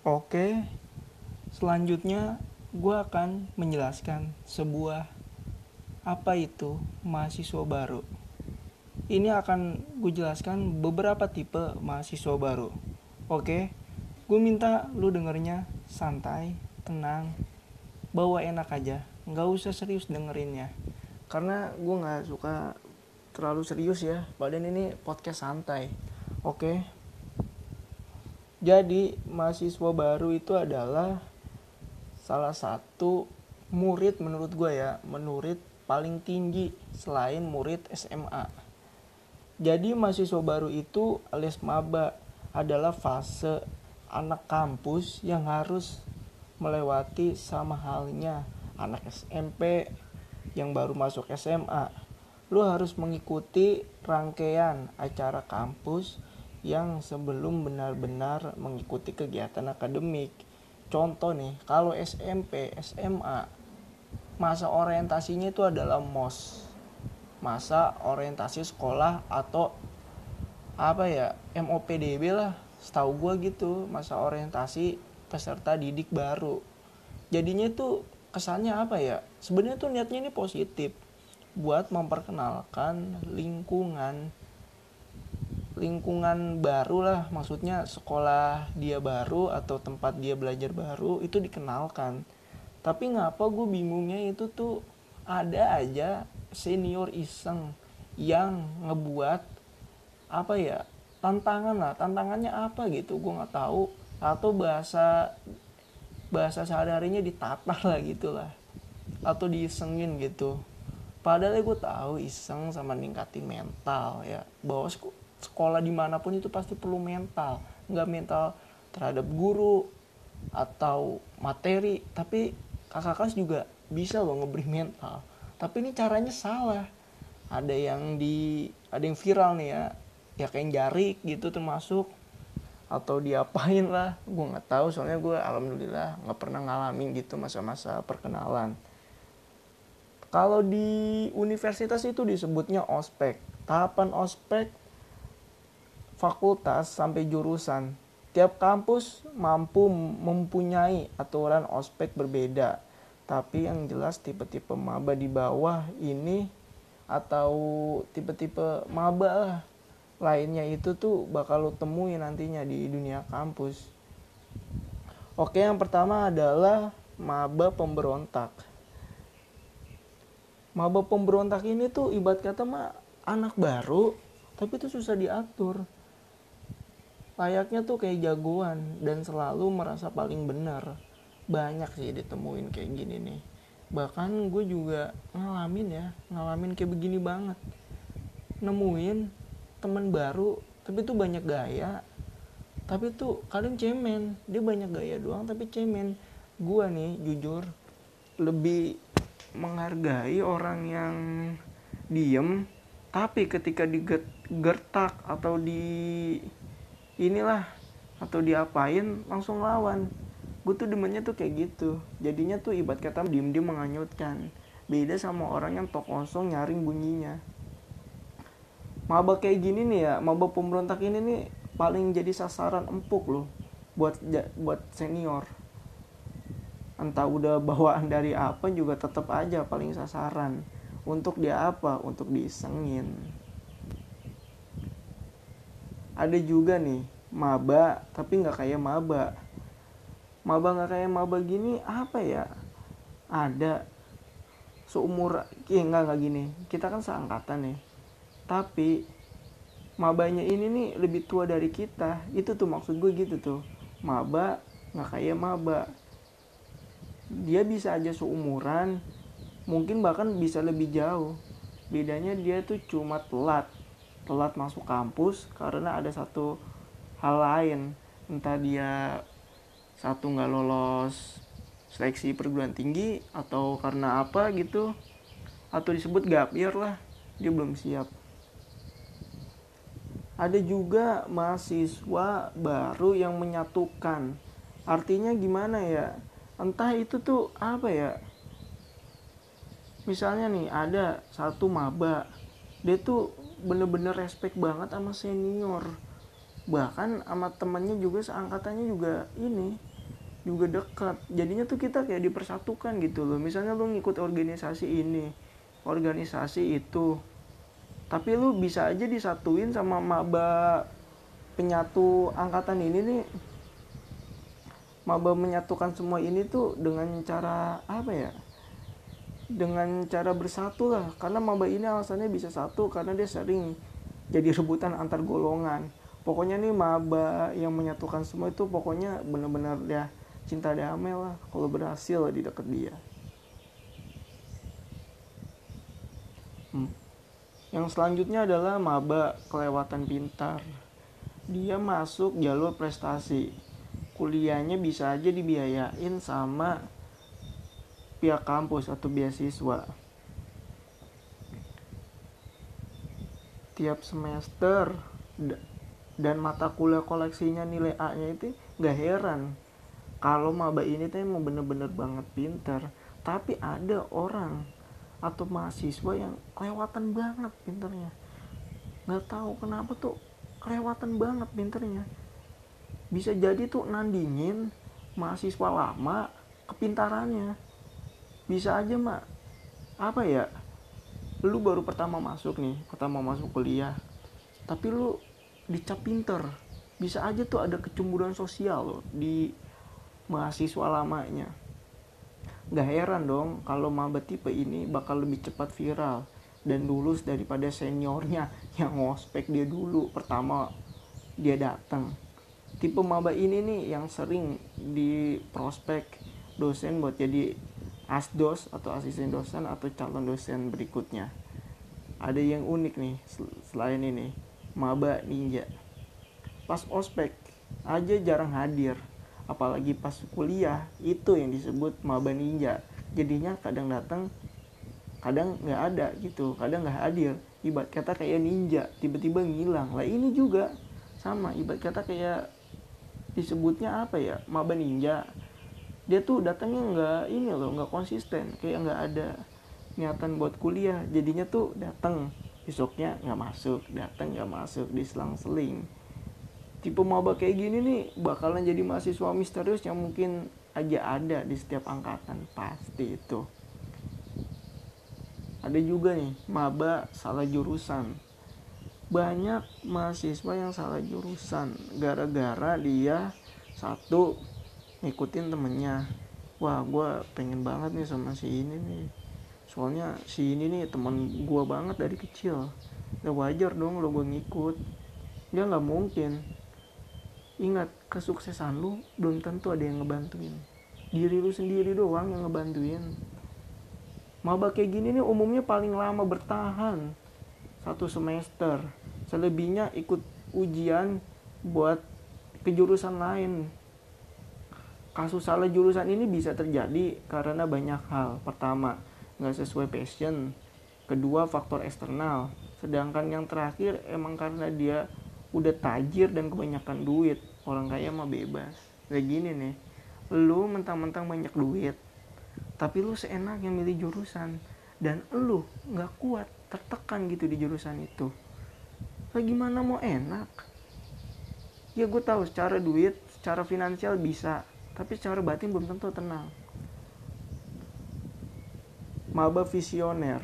Oke, selanjutnya gue akan menjelaskan sebuah apa itu mahasiswa baru. Ini akan gue jelaskan beberapa tipe mahasiswa baru. Oke, gue minta lu dengernya santai, tenang, bawa enak aja, nggak usah serius dengerinnya. Karena gue nggak suka terlalu serius ya. Padahal ini podcast santai. Oke. Jadi mahasiswa baru itu adalah salah satu murid menurut gue ya, menurut paling tinggi selain murid SMA. Jadi mahasiswa baru itu alias maba adalah fase anak kampus yang harus melewati sama halnya anak SMP yang baru masuk SMA. Lu harus mengikuti rangkaian acara kampus yang sebelum benar-benar mengikuti kegiatan akademik. Contoh nih, kalau SMP, SMA, masa orientasinya itu adalah MOS. Masa orientasi sekolah atau apa ya, MOPDB lah. Setahu gue gitu, masa orientasi peserta didik baru. Jadinya itu kesannya apa ya? Sebenarnya tuh niatnya ini positif buat memperkenalkan lingkungan lingkungan baru lah maksudnya sekolah dia baru atau tempat dia belajar baru itu dikenalkan. Tapi ngapa gue bingungnya itu tuh ada aja senior iseng yang ngebuat apa ya tantangan lah. Tantangannya apa gitu gue nggak tahu. Atau bahasa bahasa sehari-harinya ditatar lah gitu lah. Atau diisengin gitu. Padahal gue tahu iseng sama ningkatin mental ya. Bahwa sekolah di mana pun itu pasti perlu mental. Nggak mental terhadap guru atau materi tapi kakak kelas juga bisa loh ngeberi mental. Tapi ini caranya salah. Ada yang di ada yang viral nih ya. Ya kayak jarik gitu termasuk. Atau diapain lah. Gue nggak tahu soalnya gue alhamdulillah nggak pernah ngalamin gitu masa-masa perkenalan. Kalau di universitas itu disebutnya ospek. Tahapan ospek fakultas sampai jurusan. Tiap kampus mampu mempunyai aturan ospek berbeda. Tapi yang jelas tipe-tipe maba di bawah ini atau tipe-tipe maba lainnya itu tuh bakal lo temui nantinya di dunia kampus. Oke, yang pertama adalah maba pemberontak. Maba pemberontak ini tuh ibarat kata mah anak baru, tapi itu susah diatur layaknya tuh kayak jagoan dan selalu merasa paling benar. Banyak sih ditemuin kayak gini nih. Bahkan gue juga ngalamin ya ngalamin kayak begini banget. Nemuin teman baru tapi tuh banyak gaya tapi tuh kadang cemen. Dia banyak gaya doang tapi cemen. Gue nih jujur lebih menghargai orang yang diem tapi ketika digertak atau di inilah atau diapain langsung lawan. Gue tuh demennya tuh kayak gitu. Jadinya tuh ibarat kata diem diem menganyutkan. Beda sama orang yang tok kosong nyaring bunyinya. Maba kayak gini nih ya maba pemberontak ini nih paling jadi sasaran empuk loh buat buat senior. Entah udah bawaan dari apa juga tetap aja paling sasaran. Untuk dia apa? Untuk disengin ada juga nih maba tapi nggak kayak maba. Maba nggak kayak maba gini apa ya? Ada. Seumur ya nggak nggak gini. Kita kan seangkatan nih tapi mabanya ini nih lebih tua dari kita. Itu tuh maksud gue gitu tuh. Maba nggak kayak maba. Dia bisa aja seumuran mungkin bahkan bisa lebih jauh. Bedanya dia tuh cuma telat telat masuk kampus karena ada satu hal lain. Entah dia satu nggak lolos seleksi perguruan tinggi atau karena apa gitu atau disebut gap year lah dia belum siap. Ada juga mahasiswa baru yang menyatukan. Artinya gimana ya? Entah itu tuh apa ya? Misalnya nih ada satu maba dia tuh bener-bener respect banget sama senior. Bahkan sama temennya juga seangkatannya juga ini juga dekat. Jadinya tuh kita kayak dipersatukan gitu loh. Misalnya lu ngikut organisasi ini organisasi itu tapi lu bisa aja disatuin sama maba penyatu angkatan ini nih. Maba menyatukan semua ini tuh dengan cara apa ya dengan cara bersatu lah. Karena maba ini alasannya bisa satu karena dia sering jadi rebutan antar golongan. Pokoknya nih maba yang menyatukan semua itu pokoknya bener-bener ya cinta damai lah kalau berhasil di deket dia. Hmm. yang selanjutnya adalah maba kelewatan pintar. Dia masuk jalur prestasi. Kuliahnya bisa aja dibiayain sama pihak kampus atau beasiswa. Tiap semester dan mata kuliah koleksinya nilai A nya itu gak heran. Kalau maba ini tuh emang bener-bener banget pinter. Tapi ada orang atau mahasiswa yang kelewatan banget pinternya. Nggak tahu kenapa tuh kelewatan banget pinternya. Bisa jadi tuh nandingin mahasiswa lama kepintarannya bisa aja mak. Apa ya? Lu baru pertama masuk nih pertama masuk kuliah. Tapi lu dicap pinter. Bisa aja tuh ada kecemburuan sosial loh di mahasiswa lamanya. Gak heran dong kalau maba tipe ini bakal lebih cepat viral dan lulus daripada seniornya yang ngospek dia dulu pertama dia datang. Tipe maba ini nih yang sering di prospek dosen buat jadi asdos atau asisten dosen atau calon dosen berikutnya. Ada yang unik nih selain ini. Maba ninja. Pas ospek aja jarang hadir apalagi pas kuliah itu yang disebut maba ninja. Jadinya kadang datang kadang nggak ada gitu kadang nggak hadir. Ibarat kata kayak ninja tiba-tiba ngilang. Lah ini juga sama ibarat kata kayak disebutnya apa ya? Maba ninja dia tuh datangnya nggak ini loh nggak konsisten. Kayak nggak ada niatan buat kuliah. Jadinya tuh datang besoknya nggak masuk datang nggak masuk diselang-seling. Tipe maba kayak gini nih bakalan jadi mahasiswa misterius yang mungkin aja ada di setiap angkatan. Pasti itu. Ada juga nih maba salah jurusan. Banyak mahasiswa yang salah jurusan. Gara-gara dia satu ngikutin temennya. Wah gue pengen banget nih sama si ini nih. Soalnya si ini nih teman gue banget dari kecil. Ya wajar dong lo gue ngikut. Dia nggak mungkin. Ingat kesuksesan lu belum tentu ada yang ngebantuin. Diri lu sendiri doang yang ngebantuin. Maba kayak gini nih umumnya paling lama bertahan. Satu semester. Selebihnya ikut ujian buat kejurusan lain kasus salah jurusan ini bisa terjadi karena banyak hal. Pertama nggak sesuai passion. Kedua faktor eksternal. Sedangkan yang terakhir emang karena dia udah tajir dan kebanyakan duit. Orang kaya mah bebas. Kayak gini nih lu mentang-mentang banyak duit tapi lu yang milih jurusan dan lu nggak kuat tertekan gitu di jurusan itu. Lah gimana mau enak? Ya gue tahu secara duit secara finansial bisa tapi secara batin belum tentu tenang. Maba visioner.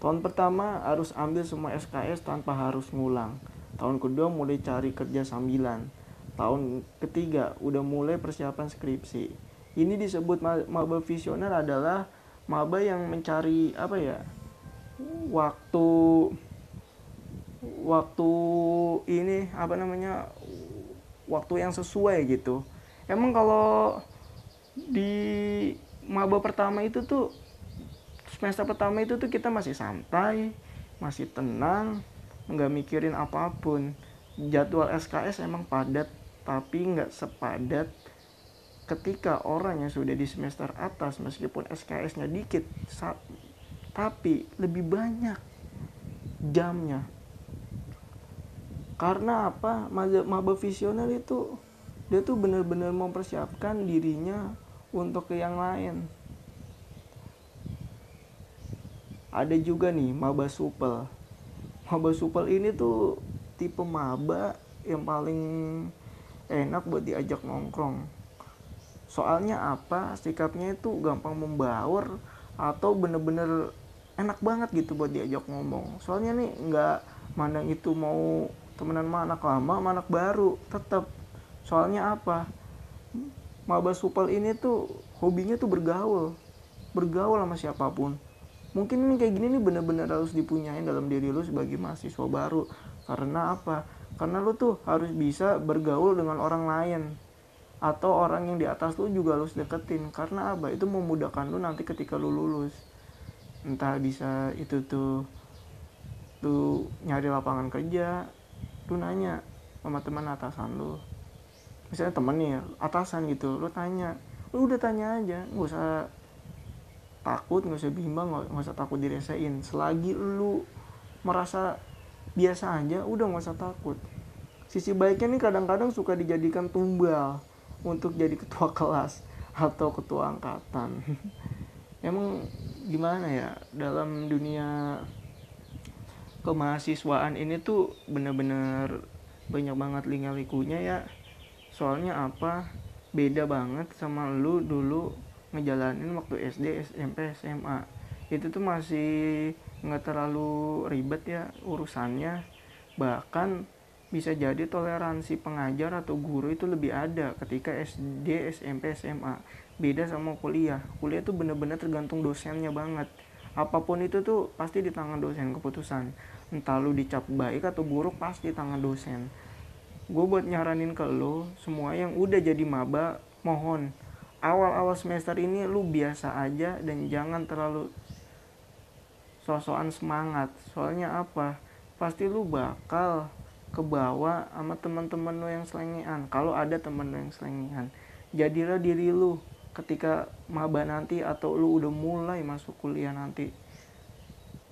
Tahun pertama harus ambil semua SKS tanpa harus ngulang. Tahun kedua mulai cari kerja sambilan. Tahun ketiga udah mulai persiapan skripsi. Ini disebut maba visioner adalah maba yang mencari apa ya waktu waktu ini apa namanya waktu yang sesuai gitu emang kalau di maba pertama itu tuh semester pertama itu tuh kita masih santai masih tenang nggak mikirin apa pun. Jadwal SKS emang padat tapi nggak sepadat ketika orang yang sudah di semester atas meskipun SKS-nya dikit tapi lebih banyak jamnya. Karena apa? Maba visioner itu dia tuh benar-benar mempersiapkan dirinya untuk ke yang lain. Ada juga nih maba supel. Maba supel ini tuh tipe maba yang paling enak buat diajak nongkrong. Soalnya apa? Sikapnya itu gampang membaur atau bener-bener enak banget gitu buat diajak ngomong. Soalnya nih nggak mandang itu mau temenan sama anak lama sama baru tetap soalnya apa? Maba supel ini tuh hobinya tuh bergaul. Bergaul sama siapa pun. Mungkin ini kayak gini nih bener-bener harus dipunyain dalam diri lu sebagai mahasiswa baru. Karena apa? Karena lu tuh harus bisa bergaul dengan orang lain. Atau orang yang di atas lu juga harus deketin. Karena apa? Itu memudahkan lu nanti ketika lu lulus. Entah bisa itu tuh lu nyari lapangan kerja lu nanya sama teman atasan lu misalnya temen nih atasan gitu lu tanya lu udah tanya aja nggak usah takut nggak usah bimbang nggak usah takut diresain selagi lu merasa biasa aja udah nggak usah takut. Sisi baiknya nih kadang-kadang suka dijadikan tumbal untuk jadi ketua kelas atau ketua angkatan. Emang gimana ya dalam dunia kemahasiswaan ini tuh bener-bener banyak banget lingga-likunya ya soalnya apa? Beda banget sama lu dulu ngejalanin waktu SD SMP SMA itu tuh masih nggak terlalu ribet ya urusannya. Bahkan bisa jadi toleransi pengajar atau guru itu lebih ada ketika SD SMP SMA beda sama kuliah. Kuliah tuh bener-bener tergantung dosennya banget. Apa pun itu tuh pasti di tangan dosen keputusan. Entah lu dicap baik atau buruk pasti di tangan dosen gue buat nyaranin ke lo semua yang udah jadi maba mohon awal-awal semester ini lu biasa aja dan jangan terlalu sosokan semangat. Soalnya apa? Pasti lu bakal kebawa sama teman-teman lo yang selengean. Kalau ada teman lo yang selengean jadilah diri lu ketika maba nanti atau lu udah mulai masuk kuliah nanti.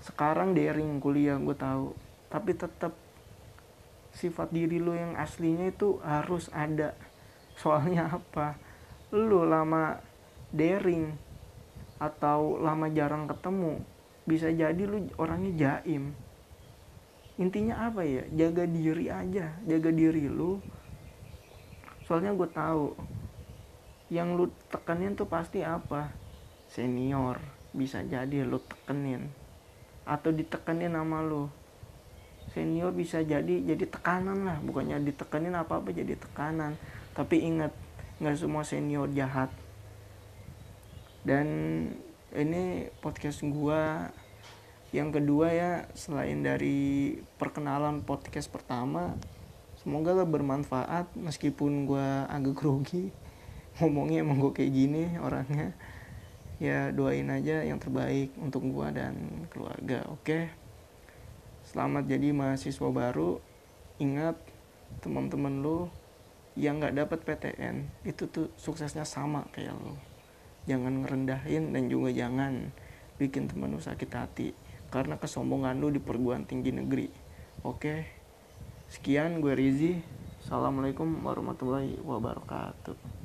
Sekarang daring kuliah gue tahu. Tapi tetap sifat diri lo yang aslinya itu harus ada. Soalnya apa? Lo lama daring atau lama jarang ketemu bisa jadi lu orangnya jaim. Intinya apa ya? Jaga diri aja jaga diri lu. Soalnya gue tahu yang lu tekenin tuh pasti apa? Senior bisa jadi lu tekenin atau ditekenin sama lu senior bisa jadi jadi tekanan lah. Bukannya ditekanin apa apa jadi tekanan. Tapi ingat nggak semua senior jahat. Dan ini podcast gua. Yang kedua ya selain dari perkenalan podcast pertama semoga lah bermanfaat. Meskipun gua agak grogi ngomongnya emang gue kayak gini orangnya. Ya doain aja yang terbaik untuk gua dan keluarga oke? okay? Selamat jadi mahasiswa baru. Ingat teman-teman lo yang nggak dapat PTN itu tuh suksesnya sama kayak lo jangan ngerendahin dan juga jangan bikin temen lo sakit hati karena kesombongan lo di perguruan tinggi negeri. Oke? Sekian gue Rizi. Assalamualaikum warahmatullahi wabarakatuh